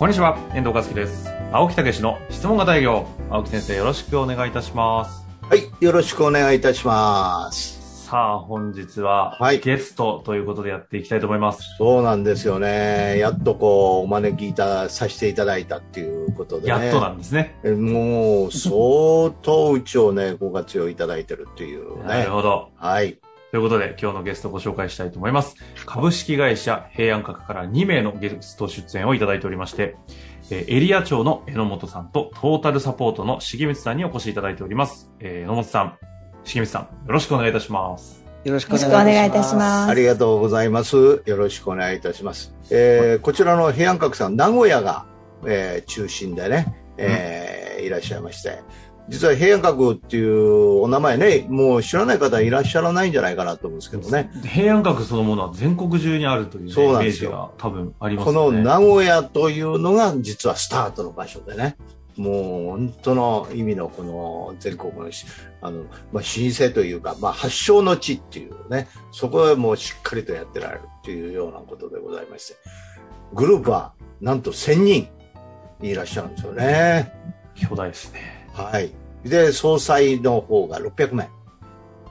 こんにちは、遠藤和樹です。青木武の質問型営業。青木先生、よろしくお願いいたします。はい、よろしくお願いいたします。さあ、本日は、はいゲストということでやっていきたいと思います。そうなんですよね。やっとこう、お招きいた、させていただいたっていうことでね。やっとなんですね。えもう、相当うちをね、ご活用いただいてるっていうね なる。ほど。はい。ということで、今日のゲストをご紹介したいと思います。株式会社平安閣から2名のゲスト出演をいただいておりまして、えーエリア長の榎本さんとトータルサポートの重光さんにお越しいただいております。えー榎本さん、重光さん、よろしくお願いいたします。よろしくよろしくお願いいたします。ありがとうございます。よろしくお願いいたします。えーこちらの平安閣さん、名古屋が、えー中心でね、えーいらっしゃいまして、実は平安閣っていうお名前ね、もう知らない方いらっしゃらないんじゃないかなと思うんですけどね。平安閣そのものは全国中にあるという,、ね、そうイなんですよメージが多分ありますね。の名古屋というのが実はスタートの場所でね、もう本当の意味のこの全国のしあの、まあ、老舗というか、まあ、発祥の地っていうね、そこへもうしっかりとやってられるっていうようなことでございまして、グループはなんと1000人いらっしゃるんですよね。巨大ですね。はい。で、総裁の方が600名。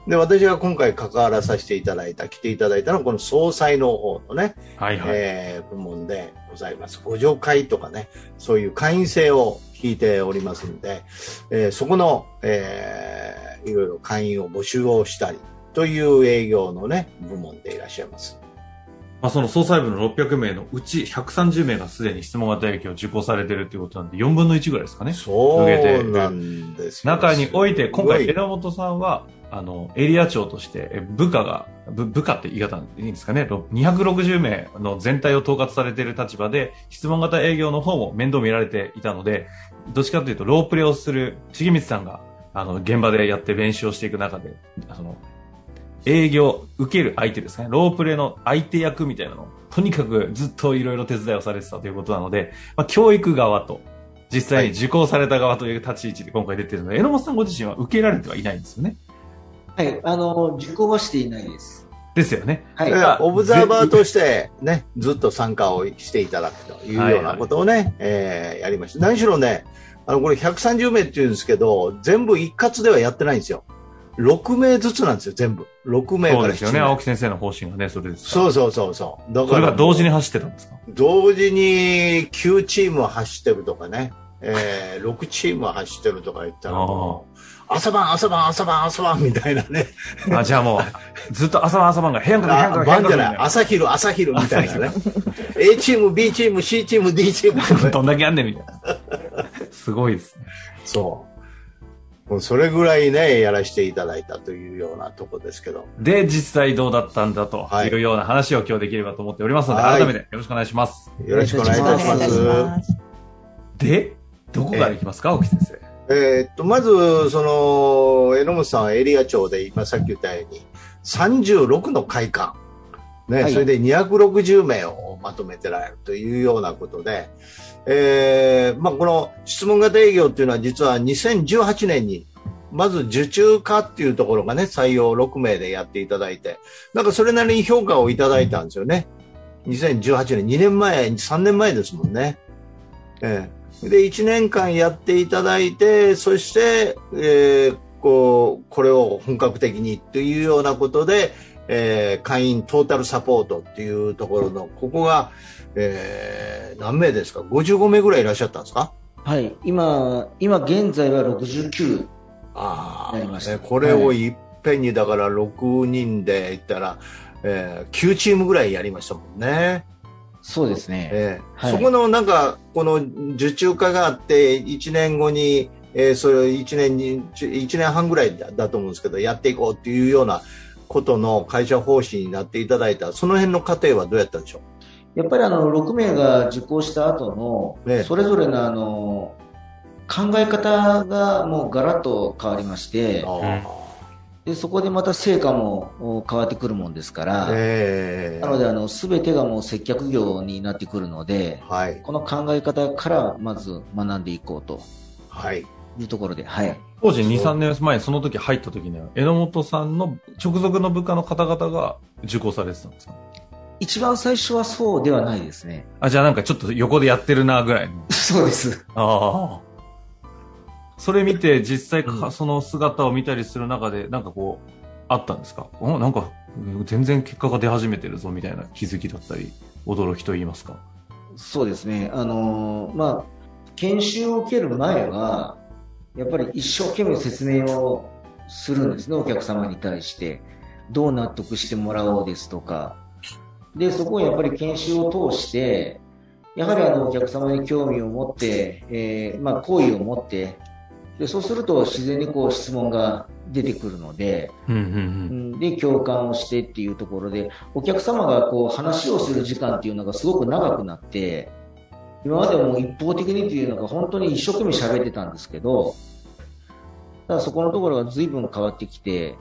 で、私が今回関わらさせていただいた、来ていただいたのは、この総裁の方のね、はいはい。えー部門でございます。ご助会とかね、そういう会員制を引いておりますんで、えーそこの、えーいろいろ会員を募集をしたり、という営業のね、部門でいらっしゃいます。まあ、その総裁部の600名のうち130名がすでに質問型営業を受講されているということなんで、4分の1ぐらいですかね。そうなんですよ。中において、今回、すごい。榎本さんは、あの、エリア長として、え部下が、部部下って言い方でいいんですかね、ろ260名の全体を統括されている立場で、質問型営業の方も面倒見られていたので、どっちかというと、ロープレをする、重光さんが、あの、現場でやって練習をしていく中で、その、営業、受ける相手ですね。ロープレの相手役みたいなのを、とにかくずっといろいろ手伝いをされてたということなので、まあ、教育側と、実際に受講された側という立ち位置で今回出てるので、榎本さんご自身は受けられてはいないんですよね。はい、あの、受講はしていないです。ですよね。はい。えーオブザーバーとしてね、ずっと参加をしていただくというようなことをね、えーやりました。何しろね、あの、これ130名っていうんですけど、全部一括ではやってないんですよ。6名ずつなんですよ、全部。6名から7そうですよね。名。青木先生の方針がね、それですから。そうそうそうそう。だそれが同時に走ってたんですか？同時に9チーム走ってるとかね、えー、6チーム走ってるとか言ったら朝晩、朝晩、朝晩、朝晩みたいなね。あ、じゃあもう、ずっと朝晩朝晩が変化変化あ晩じゃない、変化朝昼、朝昼みたいなね。A チーム、B チーム、C チーム、D チーム どんだけあんねんみたいな。すごいですね。そう。もうそれぐらいね、やらせていただいたというようなとこですけど。で、実際どうだったんだとはいいうような話を今日できればと思っておりますので、はい改めてよろしくお願いします。よろしくお願いいたします。で、どこからいきますか、青木先生？えーっと、まず、その、榎本さんはエリア長で、今さっき言ったように、36の会館、ね、はいそれで260名をまとめてられるというようなことで、えーまあ、この質問型営業っていうのは実は2018年に、まず受注化っていうところがね、採用6名でやっていただいて、なんかそれなりに評価をいただいたんですよね。2018年、2年前、3年前ですもんね。ええで、1年間やっていただいて、そして、えーこう、これを本格的にというようなことで、えー会員トータルサポートっていうところの、ここが、えー何名ですか ?55 名ぐらいいらっしゃったんですか？はい。今、今現在は69。あなりましたねこれをいっぺんに、だから6人で言ったら、えー9チームぐらいやりましたもんね。そうですね。ええはいそこのなんか、この受注化があって、1年後に、えーそれを1年に、1年半ぐらいだだと思うんですけど、やっていこうっていうようなことの会社方針になっていただいた、その辺の過程はどうやったんでしょやっぱりあの6名が受講した後のねそれぞれのあの考え方がもうガラッと変わりましてでそこでまた成果もお変わってくるもんですから、ええ。なのであの全てがもう接客業になってくるのではい。この考え方からまず学んでいこうと。はい。いうところで、はい、当時2、3年前、その時入った時には、榎本さんの直属の部下の方々が受講されてたんですか？一番最初はそうではないですね。あ、じゃあなんかちょっと横でやってるな、ぐらいの。そうです。ああ。それ見て実際か、うんその姿を見たりする中で、なんかこう、あったんですか？おなんか、うん全然結果が出始めてるぞ、みたいな気づきだったり、驚きと言いますか。そうですね。あのーまあ、研修を受ける前は、やっぱり一生懸命説明をするんですね、お客様に対して。どう納得してもらおうですとか。で、そこをやっぱり研修を通して、やはりあのお客様に興味を持って、えーまあ、好意を持って、でそうすると自然にこう質問が出てくるので、うんうんうんで、共感をしてっていうところで、お客様がこう話をする時間っていうのがすごく長くなって、今まではもう一方的にっていうのが本当に一生懸命喋ってたんですけど、ただそこのところが随分変わってきて、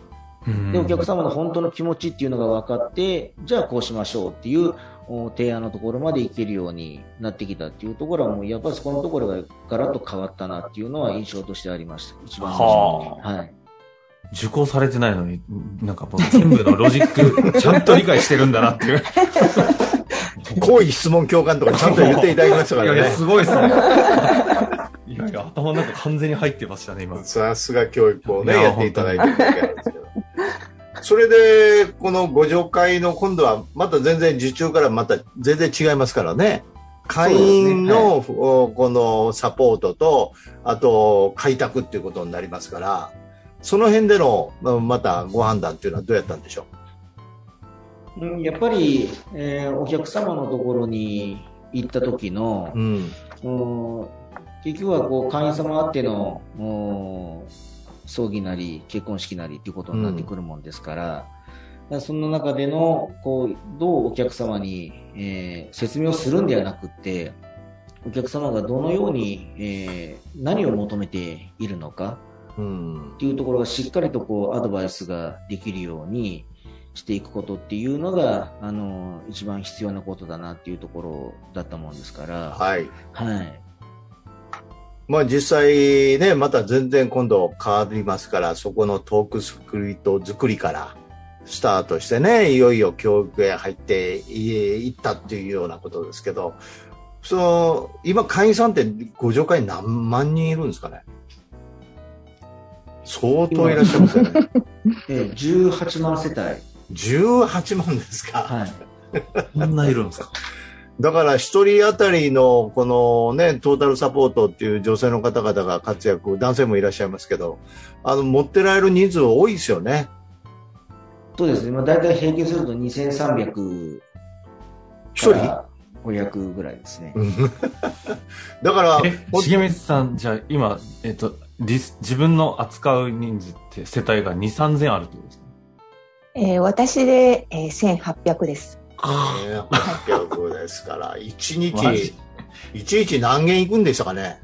うん。で、お客様の本当の気持ちっていうのが分かって、じゃあこうしましょうっていうお提案のところまでいけるようになってきたっていうところはもうやっぱりそこのところがガラッと変わったなっていうのは印象としてありました。一番最初に。はい。受講されてないのに、なんか全部のロジック、ちゃんと理解してるんだなっていう。好意質問共感とかちゃんと言っていただきましたかいやいや、らね。すごいですね。いやいや、頭の中完全に入ってましたね、今。さすが教育をね、いややっていただいてるだけなんですけど。それで、このご助会の今度は、また全然受注からまた全然違いますからね。会員の、おこのサポートと、あと開拓っていうことになりますから、その辺での、ままたご判断っていうのはどうやったんでしょう？んやっぱり、えーお客様のところに行った時のう。、うん。うん結局はこう会員様あってのうん葬儀なり結婚式なりっていうことになってくるもんですから、だからその中でのこうどうお客様に、えー説明をするんではなくってお客様がどのように、えー何を求めているのかうんっ。ていうところがしっかりとこうアドバイスができるようにしていくことっていうのがあの一番必要なことだなっていうところだったもんですから、はい。はい、まあ実際ね、また全然今度変わりますから、そこのトークスクリプト作りからスタートしてね、いよいよ教育へ入っていったっていうようなことですけど、その、今会員さんってご助会何万人いるんですかね？相当いらっしゃいますよね。えー18万世帯、18万ですか？はい、こんないるんですか？だから一人当たりのこのね、トータルサポートっていう女性の方々が活躍、男性もいらっしゃいますけど、あの、持ってられる人数多いですよね。そうですね、まあ、大体平均すると2300一人？から500ぐらいですね。だから、え、重光さん、じゃあ今、えっと、リス自分の扱う人数って世帯が2、3000あるってことですか？えー私で、えー1800です。ね800ですから、一日マジ、一日何件行くんでしたかね？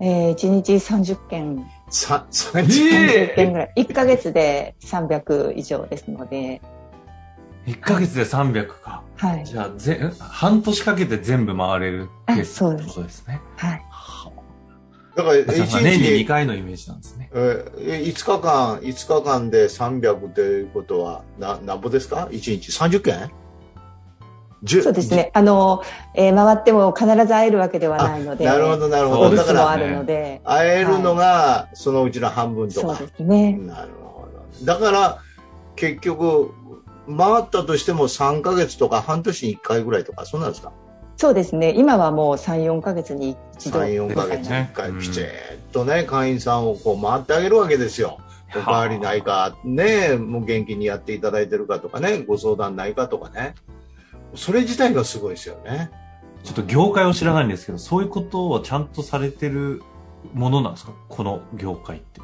えー、1日30件、さ、3030件ぐらい。1ヶ月で300以上ですので、1ヶ月で300か。はい。じゃあ、ぜん半年かけて全部回れるペースってあそうですことですね。はい。だから、年に2日、回のイメージなんですね。えー、5日間、5日間で300ということは、な、なんぼですか ?1 日30件？10そうですね。あの、えー回っても必ず会えるわけではないので、なるほど、なるほど。そうですだから、お留守もあるので、会えるのが、そのうちの半分とか。そうですね。なるほど。だから、結局、回ったとしても3ヶ月とか半年に1回ぐらいとか、そうなんですか？そうですね。今はもう3、4ヶ月に一度。3、4ヶ月に1回、うんきちっとね、会員さんをこう回ってあげるわけですよ。おかわりないか、ね、もう元気にやっていただいてるかとかね、ご相談ないかとかね。それ自体がすごいですよね。ちょっと業界を知らないんですけど、そういうことをちゃんとされてるものなんですか？この業界って。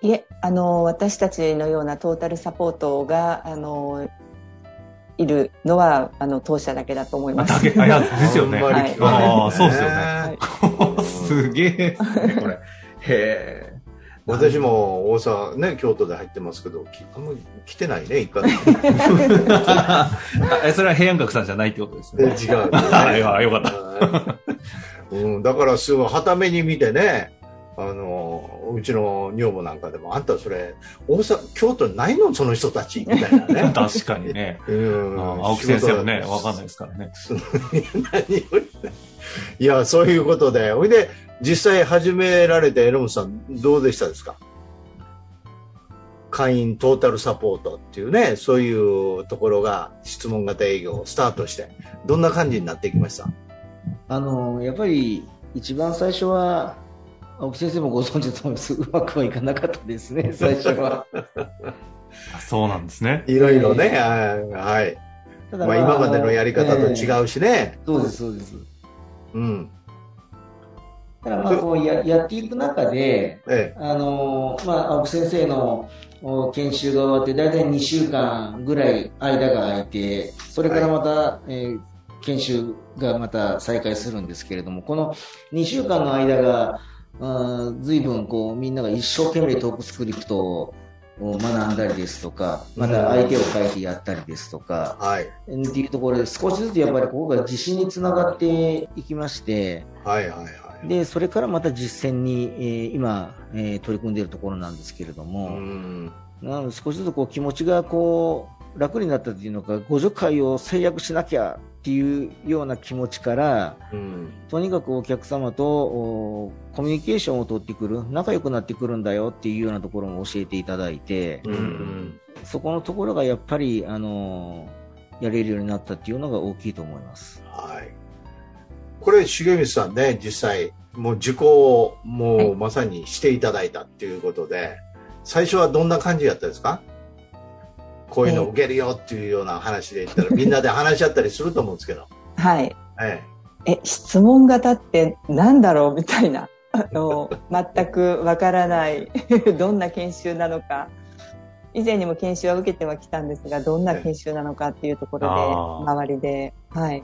いえ、あの、私たちのようなトータルサポートが、あの、いるのは、あの、当社だけだと思いあます。だけ、あ、いや、ですよね。あんまり聞かないああ、そうですよね。ね すげえ。これ。へえ。私も大阪ね、京都で入ってますけど、きあんまり来てないね、一回 それは平安閣さんじゃないってことですえね。違う、ね。あ よよかったうん、だからすごい、はために見てね、あの、うちの女房なんかでも、あんたそれ、大阪、京都にないの？その人たち？みたいなね。確かにね。うんあ青木先生もね、わかんないですからね。いや、そういうことで。ほいで、実際始められて、榎本さん、どうでしたですか？会員トータルサポートっていうね、そういうところが質問型営業をスタートして、どんな感じになっていきました？あの、やっぱり一番最初は、青木先生もご存知だと思います。うまくはいかなかったですね、最初は。あそうなんですね。いろいろね、はいはい。ただまあ、今までのやり方とええ違うしね。そうです、そうです。うん。ただまあこうややっていく中で、えあのまあ、青木先生のお研修が終わって、大体2週間ぐらい間が空いて、それからまた、えー研修がまた再開するんですけれども、この2週間の間が、あー随分こうみんなが一生懸命トークスクリプトを学んだりですとか、また相手を変えてやったりですとかえ、はい。っていうところで少しずつやっぱりここが自信につながっていきまして、はいはいはい。で、それからまた実践に、えー今、えー取り組んでいるところなんですけれどうも、ん。なので少しずつこう気持ちがこう楽になったというのか、50回を制約しなきゃっていうような気持ちから、うん。とにかくお客様とおコミュニケーションを取ってくる、仲良くなってくるんだよっていうようなところも教えていただいて、うんうん。そこのところがやっぱり、あのやれるようになったっていうのが大きいと思います。はい。これ、重光さんね、実際、もう受講をもうまさにしていただいたっていうことで、最初はどんな感じだったですか？こういうの受けるよっていうような話で言ったら、みんなで話し合ったりすると思うんですけど。はい。ええ、質問型って何だろうみたいな。あの、全くわからない。どんな研修なのか。以前にも研修は受けてはきたんですが、どんな研修なのかっていうところで、周りで、はい。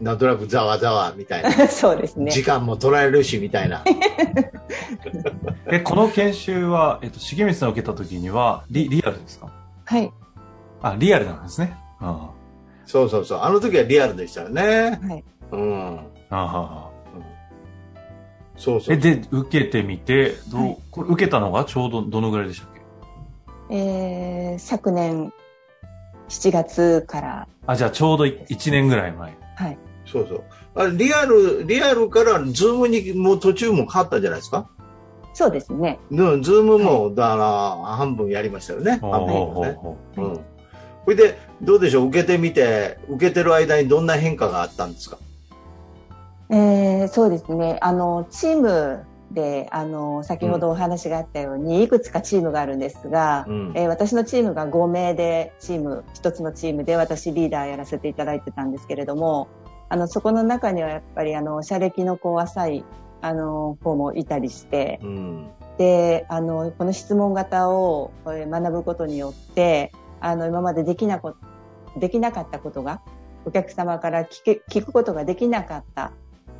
えなんとなくざわざわみたいな。そうですね。時間も取られるしみたいな。え、この研修は、えっと、重光さんを受けた時には、リ、リアルですか？はい。あ、リアルなんですね。あそうそうそう。あの時はリアルでしたよね。はい。うん。あああそうそう。え、で、受けてみて、どう、はいこれ受けたのがちょうどどのぐらいでしたっけ？えー、昨年7月から、あ、じゃあちょうど1年ぐらい前。はい。そうそう。あれリアル、リアルから Zoom にもう途中も変わったんじゃないですか？そうですね。うん、 Zoom も、だから、半分やりましたよね。半分ね。それで、どうでしょう？受けてみて、受けてる間にどんな変化があったんですか？えー、そうですね。あの、チームで、あの、先ほどお話があったように、いくつかチームがあるんですが、うんえー私のチームが5名で、チーム、一つのチームで私リーダーやらせていただいてたんですけれども、あの、そこの中にはやっぱり、あの、社歴のこう浅い、あの、子もいたりして、うん。で、あの、この質問型をえー学ぶことによって、あの、今までできなこ、できなかったことが、お客様から聞け聞くことができなかった、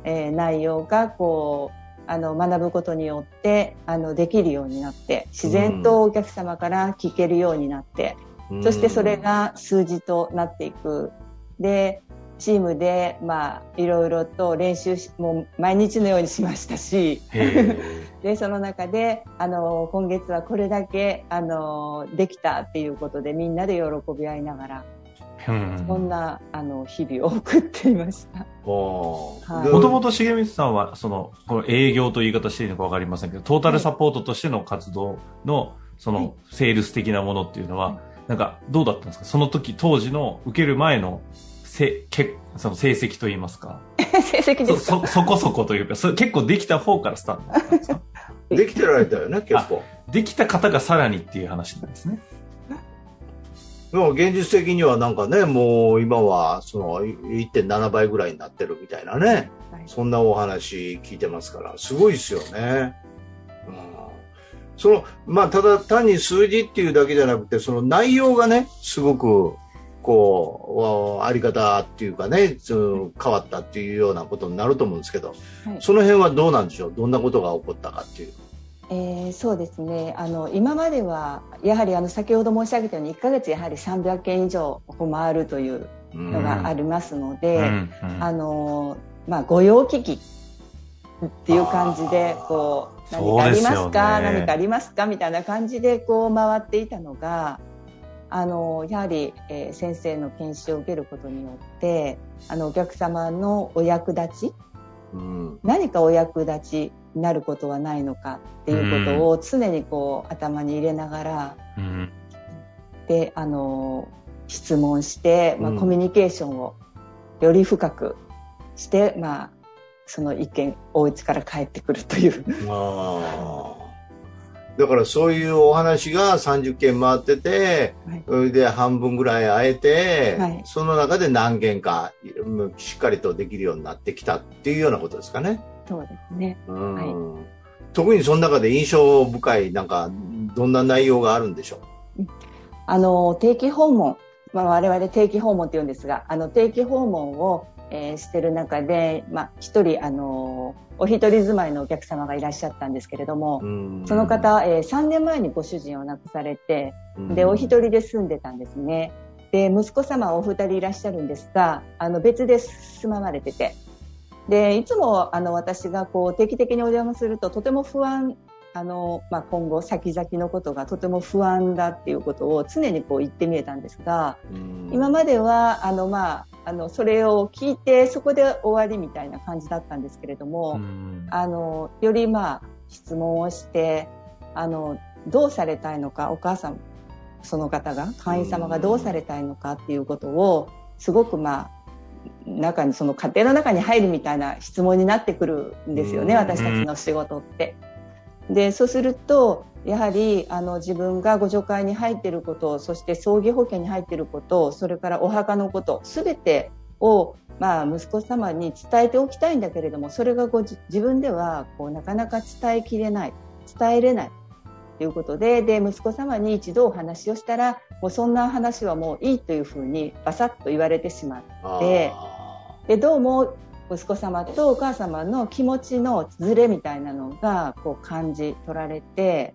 えー内容が、こう、あの、学ぶことによって、あの、できるようになって、自然とお客様から聞けるようになって、そしてそれが数字となっていく。で、チームで、まあ、いろいろと練習し、もう毎日のようにしましたし、へ で、その中で、あの、今月はこれだけ、あの、できたっていうことで、みんなで喜び合いながら、え。うん。そんな、あの、日々を送っていました。おーはいでもともと重光さんは、その、この営業という言い方していいのかわかりませんけど、トータルサポートとしての活動の、そはいの、セールス的なものっていうのは、はいなんか、どうだったんですか？その時、当時の、受ける前の、せ、け、その成績といいますか。成績でそ、すか？そ、そこそこというか、そ結構できた方からスタートだったんですかできてられたよね、結構。できた方がさらにっていう話なんですね。でも現実的にはなんかね、もう今はその1.7倍ぐらいになってるみたいなね。はいそんなお話聞いてますから、すごいですよね。うん、その、まあ、ただ単に数字っていうだけじゃなくて、その内容がね、すごく、こう、あり方っていうかね、その変わったっていうようなことになると思うんですけど、はい。その辺はどうなんでしょう？どんなことが起こったかっていう。えーそうですね。あの今まではやはりあの先ほど申し上げたように1ヶ月やはり300件以上回るといううんのがありますので、うんあのまあ、御用聞きっていう感じでこう何かありますか、ね。何かありますか？みたいな感じでこう回っていたのがあのやはり、えー先生の研修を受けることによってあのお客様のお役立ちうん。何かお役立ちになることはないのかっていうことを常にこう頭に入れながらうん。であの質問して、まあうん。コミュニケーションをより深くして、まあ、その意見お家から帰ってくるというだからそういうお話が30件回ってて、はい。それで半分ぐらい会えて、はい。その中で何件かうんしっかりとできるようになってきたっていうようなことですかね。そうですね。うん。はい。特にその中で印象深い、なんか、どんな内容があるんでしょあの定期訪問、まあ、我々定期訪問って言うんですがあの定期訪問を、えーしてる中で、まあ、一人あのお一人住まいのお客様がいらっしゃったんですけれども、その、方、えー3年前にご主人を亡くされてでお一人で住んでたんですね。で息子様はお二人いらっしゃるんですがあの別で住まわれてて。でいつもあの私がこう定期的にお邪魔するととても不安あの、まあ、今後先々のことがとても不安だっていうことを常にこう言ってみえたんですがうん。今まではあの、まあ、あのそれを聞いてそこで終わりみたいな感じだったんですけれども、うん。あのよりまあ質問をしてあのどうされたいのかお母さんその方が会員様がどうされたいのかっていうことをすごくまあ中にその家庭の中に入るみたいな質問になってくるんですよねうん。私たちの仕事って。でそうするとやはりあの自分がご助会に入っていることそして葬儀保険に入っていることそれからお墓のこと全てを、まあ、息子様に伝えておきたいんだけれどもそれがこうじ自分ではこうなかなか伝えきれない伝えれないということでで息子様に一度お話をしたらもうそんな話はもういいというふうにバサッと言われてしまってあでどうも息子様とお母様の気持ちのズレみたいなのがこう感じ取られて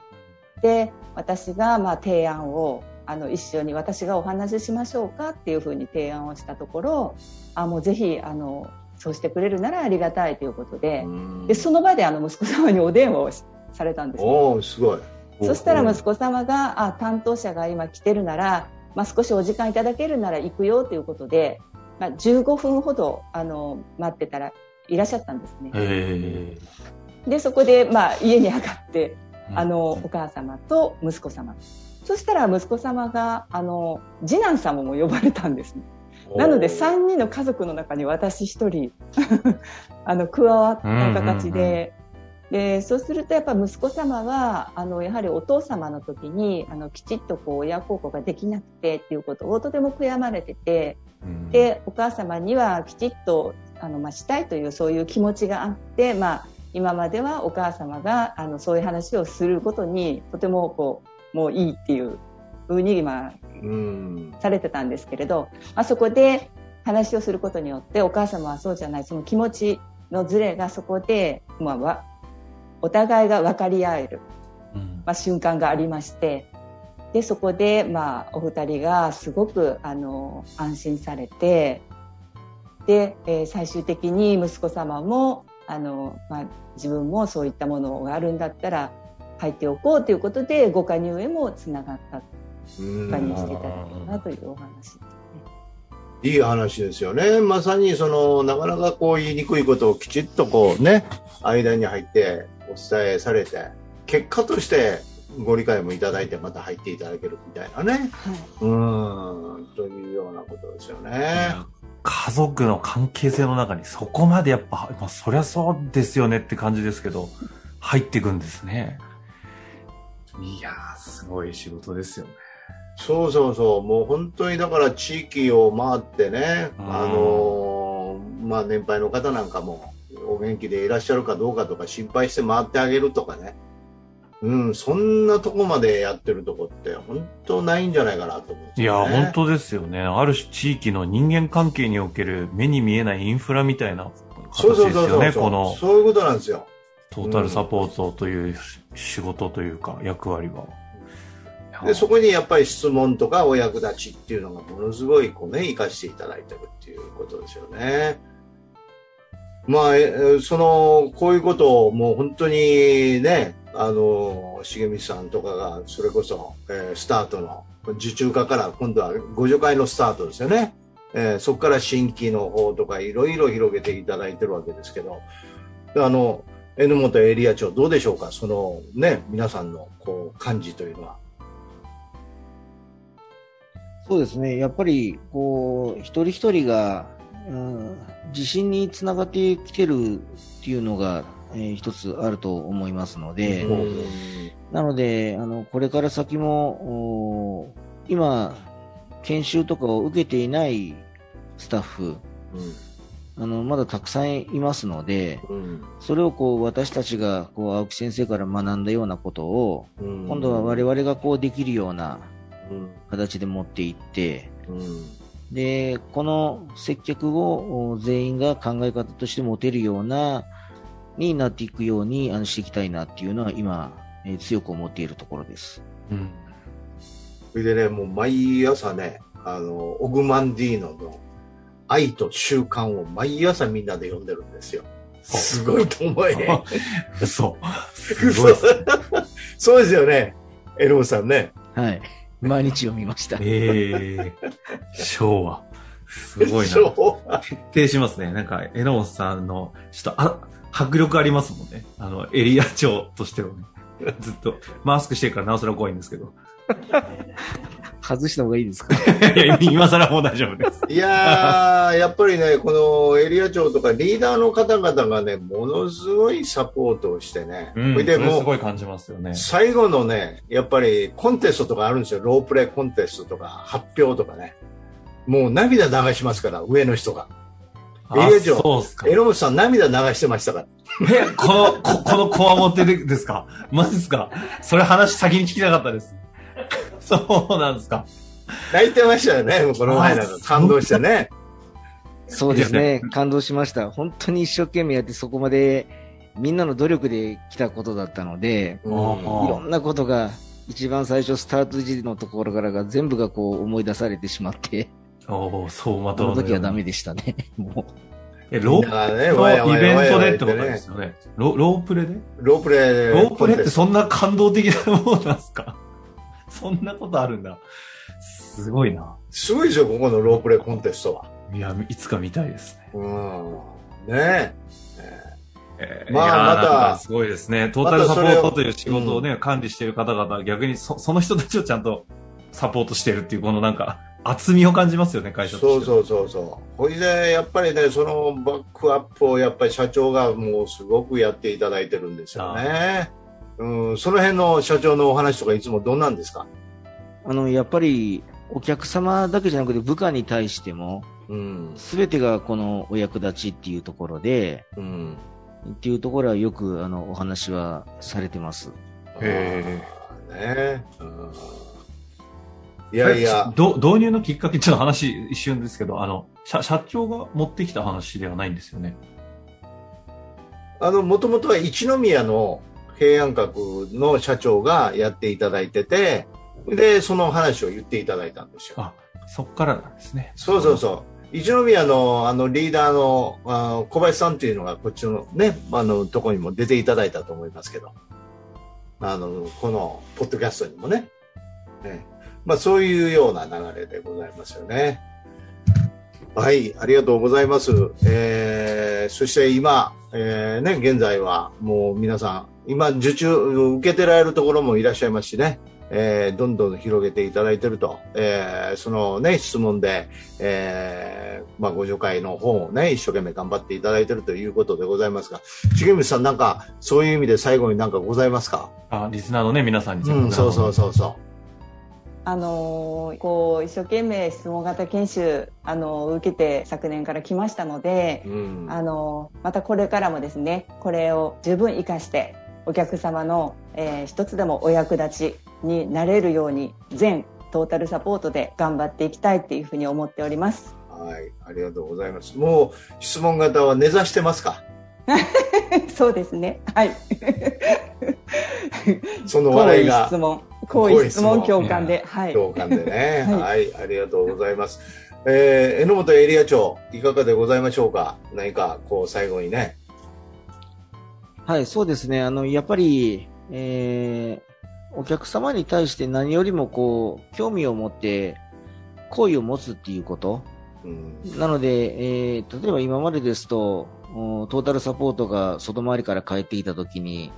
で私がまあ提案をあの一緒に私がお話ししましょうかっていうふうに提案をしたところあもうぜひあのそうしてくれるならありがたいということーでうん。でその場であの息子様にお電話をしされたんですおすごい。そしたら息子様があ担当者が今来てるなら、まあ、少しお時間いただけるなら行くよということで、まあ、15分ほどあの待ってたらいらっしゃったんですね。へでそこで、まあ、家に上がってーあのお母様と息子様そしたら息子様があの次男様も呼ばれたんですね。なので3人の家族の中に私1人 あの加わった形で。でそうするとやっぱ息子様はあのやはりお父様の時にあのきちっとこう親孝行ができなくてっていうことをとても悔やまれててうんでお母様にはきちっとあの、まあ、したいというそういう気持ちがあって、まあ、今まではお母様があのそういう話をすることにとてもこうもういいっていうふうに、まあ、うん。されてたんですけれど、まあ、そこで話をすることによってお母様はそうじゃないその気持ちのズレがそこで、まあわ、お互いが分かり合える、うんまあ、瞬間がありましてでそこで、まあ、お二人がすごくあの安心されてで、えー最終的に息子様もあの、まあ、自分もそういったものがあるんだったら入っておこうということでご加入へもつながった加入していただけたなというお話ですね。いい話ですよね。まさにその、なかなかこう言いにくいことをきちっとこうね、間に入ってお伝えされて、結果としてご理解もいただいてまた入っていただけるみたいなね。はいうん、というようなことですよね。家族の関係性の中にそこまでやっぱ、まあ、そりゃそうですよねって感じですけど、入っていくんですね。いやー、すごい仕事ですよね。そうそうそう。もう本当にだから地域を回ってね、うんあのーまあ年配の方なんかもお元気でいらっしゃるかどうかとか心配して回ってあげるとかね。うん、そんなとこまでやってるとこって本当ないんじゃないかなと思うんですいや。本当ですよね。ある地域の人間関係における目に見えないインフラみたいなそうそう形ですよね。そうそうこのそういうことなんですよ。トータルサポートという仕事というか役割は。でそこにやっぱり質問とかお役立ちっていうのがものすごいこうね生かしていただいてるっていうことですよね。まあ、えそのこういうことをもう本当にねあの重光さんとかがそれこそ、えースタートの受注化から今度は互助会のスタートですよね。えーそこから新規の方とかいろいろ広げていただいてるわけですけど、あの、榎本エリア長どうでしょうか？そのね、皆さんのこう感じというのは。そうですね。やっぱり、こう、一人一人が、うん、自信につながってきてるっていうのが、えー一つあると思いますので、うん。なので、あの、これから先も、お今、研修とかを受けていないスタッフ、あの、まだたくさんいますので、うん。それをこう、私たちが、こう、青木先生から学んだようなことを、うん。今度は我々がこう、できるようなうん。形で持っていって、うん。で、この接客をお全員が考え方として持てるような、になっていくようにあのしていきたいなっていうのは今、えー強く思っているところです。うんそれでね、もう毎朝ね、あの、オグマンディーノの愛と習慣を毎朝みんなで読んでるんですよ。すごいと思え。嘘。すごいっす。そうですよね。エロムさんね。はい。毎日読みました。ええ昭和。すごいな。徹底しますね。なんか、榎本さんの、ちょっと、あ、迫力ありますもんね。あの、エリア長としてはね。ずっと、マスクしてるからなおさら怖いんですけど。外した方がいいですか？いや、今更もう大丈夫です。いやー、やっぱりね、このエリア長とかリーダーの方々がね、ものすごいサポートをしてね。うん。でもう、すごい感じますよね。最後のね、やっぱりコンテストとかあるんですよ。ロープレイコンテストとか発表とかね。もう涙流しますから、上の人が。エあリア長そうっすか。榎本さん涙流してましたから。え、この、ここのこわもてでですか？マジですか？それ話先に聞きたかったです。そうなんですか。泣いてましたよね、この前なんか感動してね。そうですね。感動しました。本当に一生懸命やってそこまでみんなの努力で来たことだったので、いろんなことが一番最初スタート時のところからが全部がこう思い出されてしまって、おおそう、また。その時はダメでしたね。もう。え、ロープわやわのイベントでってことですよね。ロロープレで？ロープレイ。ロープレってそんな感動的なものなんですか？そんなことあるんだ。すごいな。すごいですよ、ここのロープレイコンテストは。いや、いつか見たいですね。うん。ねえまあいやーまたなんかすごいですね。トータルサポートという仕事をね、管理している方々、逆にそその人たちをちゃんとサポートしてるっていう、このなんか、厚みを感じますよね、会社として。そうそうそうそう。ほいで、やっぱりね、そのバックアップをやっぱり社長がもうすごくやっていただいてるんですよね。うん、その辺の社長のお話とかいつもどんなんですか？あの、やっぱりお客様だけじゃなくて部下に対しても、うん。すべてがこのお役立ちっていうところで、うん。っていうところはよくあのお話はされてます。へね、うん。いやいや、ど導入のきっかけ、ちょっと話一瞬ですけど、あの、社社長が持ってきた話ではないんですよね。あの、もともとは一宮の平安閣の社長がやっていただいてて、で、その話を言っていただいたんですよ。あ、そっからなんですね。そうそうそう。一宮のあのリーダーのあ小林さんっていうのがこっちのね、あのとこにも出ていただいたと思いますけど、あの、このポッドキャストにもね。ねまあそういうような流れでございますよね。はい、ありがとうございます。えー、そして今、えー、ね、現在はもう皆さん、今受注受けてられるところもいらっしゃいますしね。えーどんどん広げていただいてると、えーそのね、質問で、えーまあ、ご助会の方をね、一生懸命頑張っていただいてるということでございますが、重光さんなんか、そういう意味で最後になんかございますか？あ、リスナーのね、皆さんに。うん、そうそうそうそあのーこう一生懸命質問型研修、あのー受けて昨年から来ましたので、う。うん。あのーまたこれからもですねこれを十分活かしてお客様の、えー一つでもお役立ちになれるように全トータルサポートで頑張っていきたいっていうふうに思っております。はい、ありがとうございます。もう質問型は根ざしてますか？そうですね。はい。その笑いが 質問、好意質問共感で、はい。共感でね。はいはい、ありがとうございます。えー、榎本エリア長、いかがでございましょうか？何か、こう、最後にね。はい、そうですね。あの、やっぱり、えー、お客様に対して何よりもこう、興味を持って、好意を持つっていうこと。うん、なので、えー、例えば今までですと、おトータルサポートが外回りから帰ってきたときに、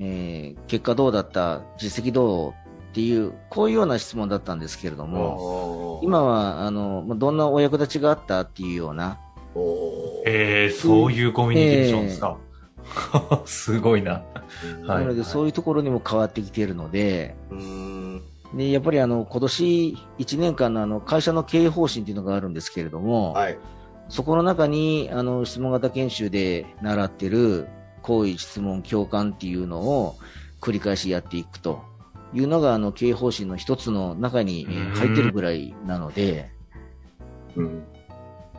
えー、結果どうだった実績どうっていう、こういうような質問だったんですけれども、今は、あの、まあどんなお役立ちがあったっていうような、えー、そういうコミュニケーションですか？すごいな。はい。なのでそういうところにも変わってきているので、うん。で、やっぱりあの、今年1年間のあの、会社の経営方針っていうのがあるんですけれども、はい。そこの中に、あの、質問型研修で習ってる、行為、質問、共感っていうのを繰り返しやっていくというのが、あの、経営方針の一つの中にえー入ってるぐらいなので、うん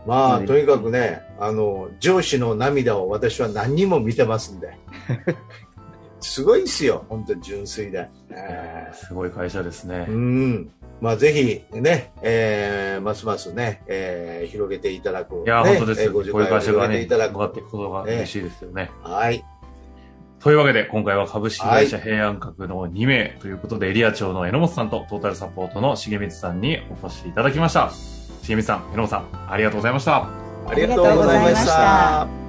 まあ、はいとにかくね、あの、上司の涙を私は何人も見てますんで。すごいですよ、本当に純粋で。えすごい会社ですねー。うん。まあ、ぜひ、ね、えー、ますますね、えー、広げていただく。いや、ね本当ですよ。えーごこういう会社がね、広げていただ広がっていく。くことが嬉しいですよね。はい。というわけで、今回は株式会社平安閣の2名ということで、エリア長の榎本さんとトータルサポートの重光さんにお越しいただきました。重光さん、榎本さん、ありがとうございました。ありがとうございましあた。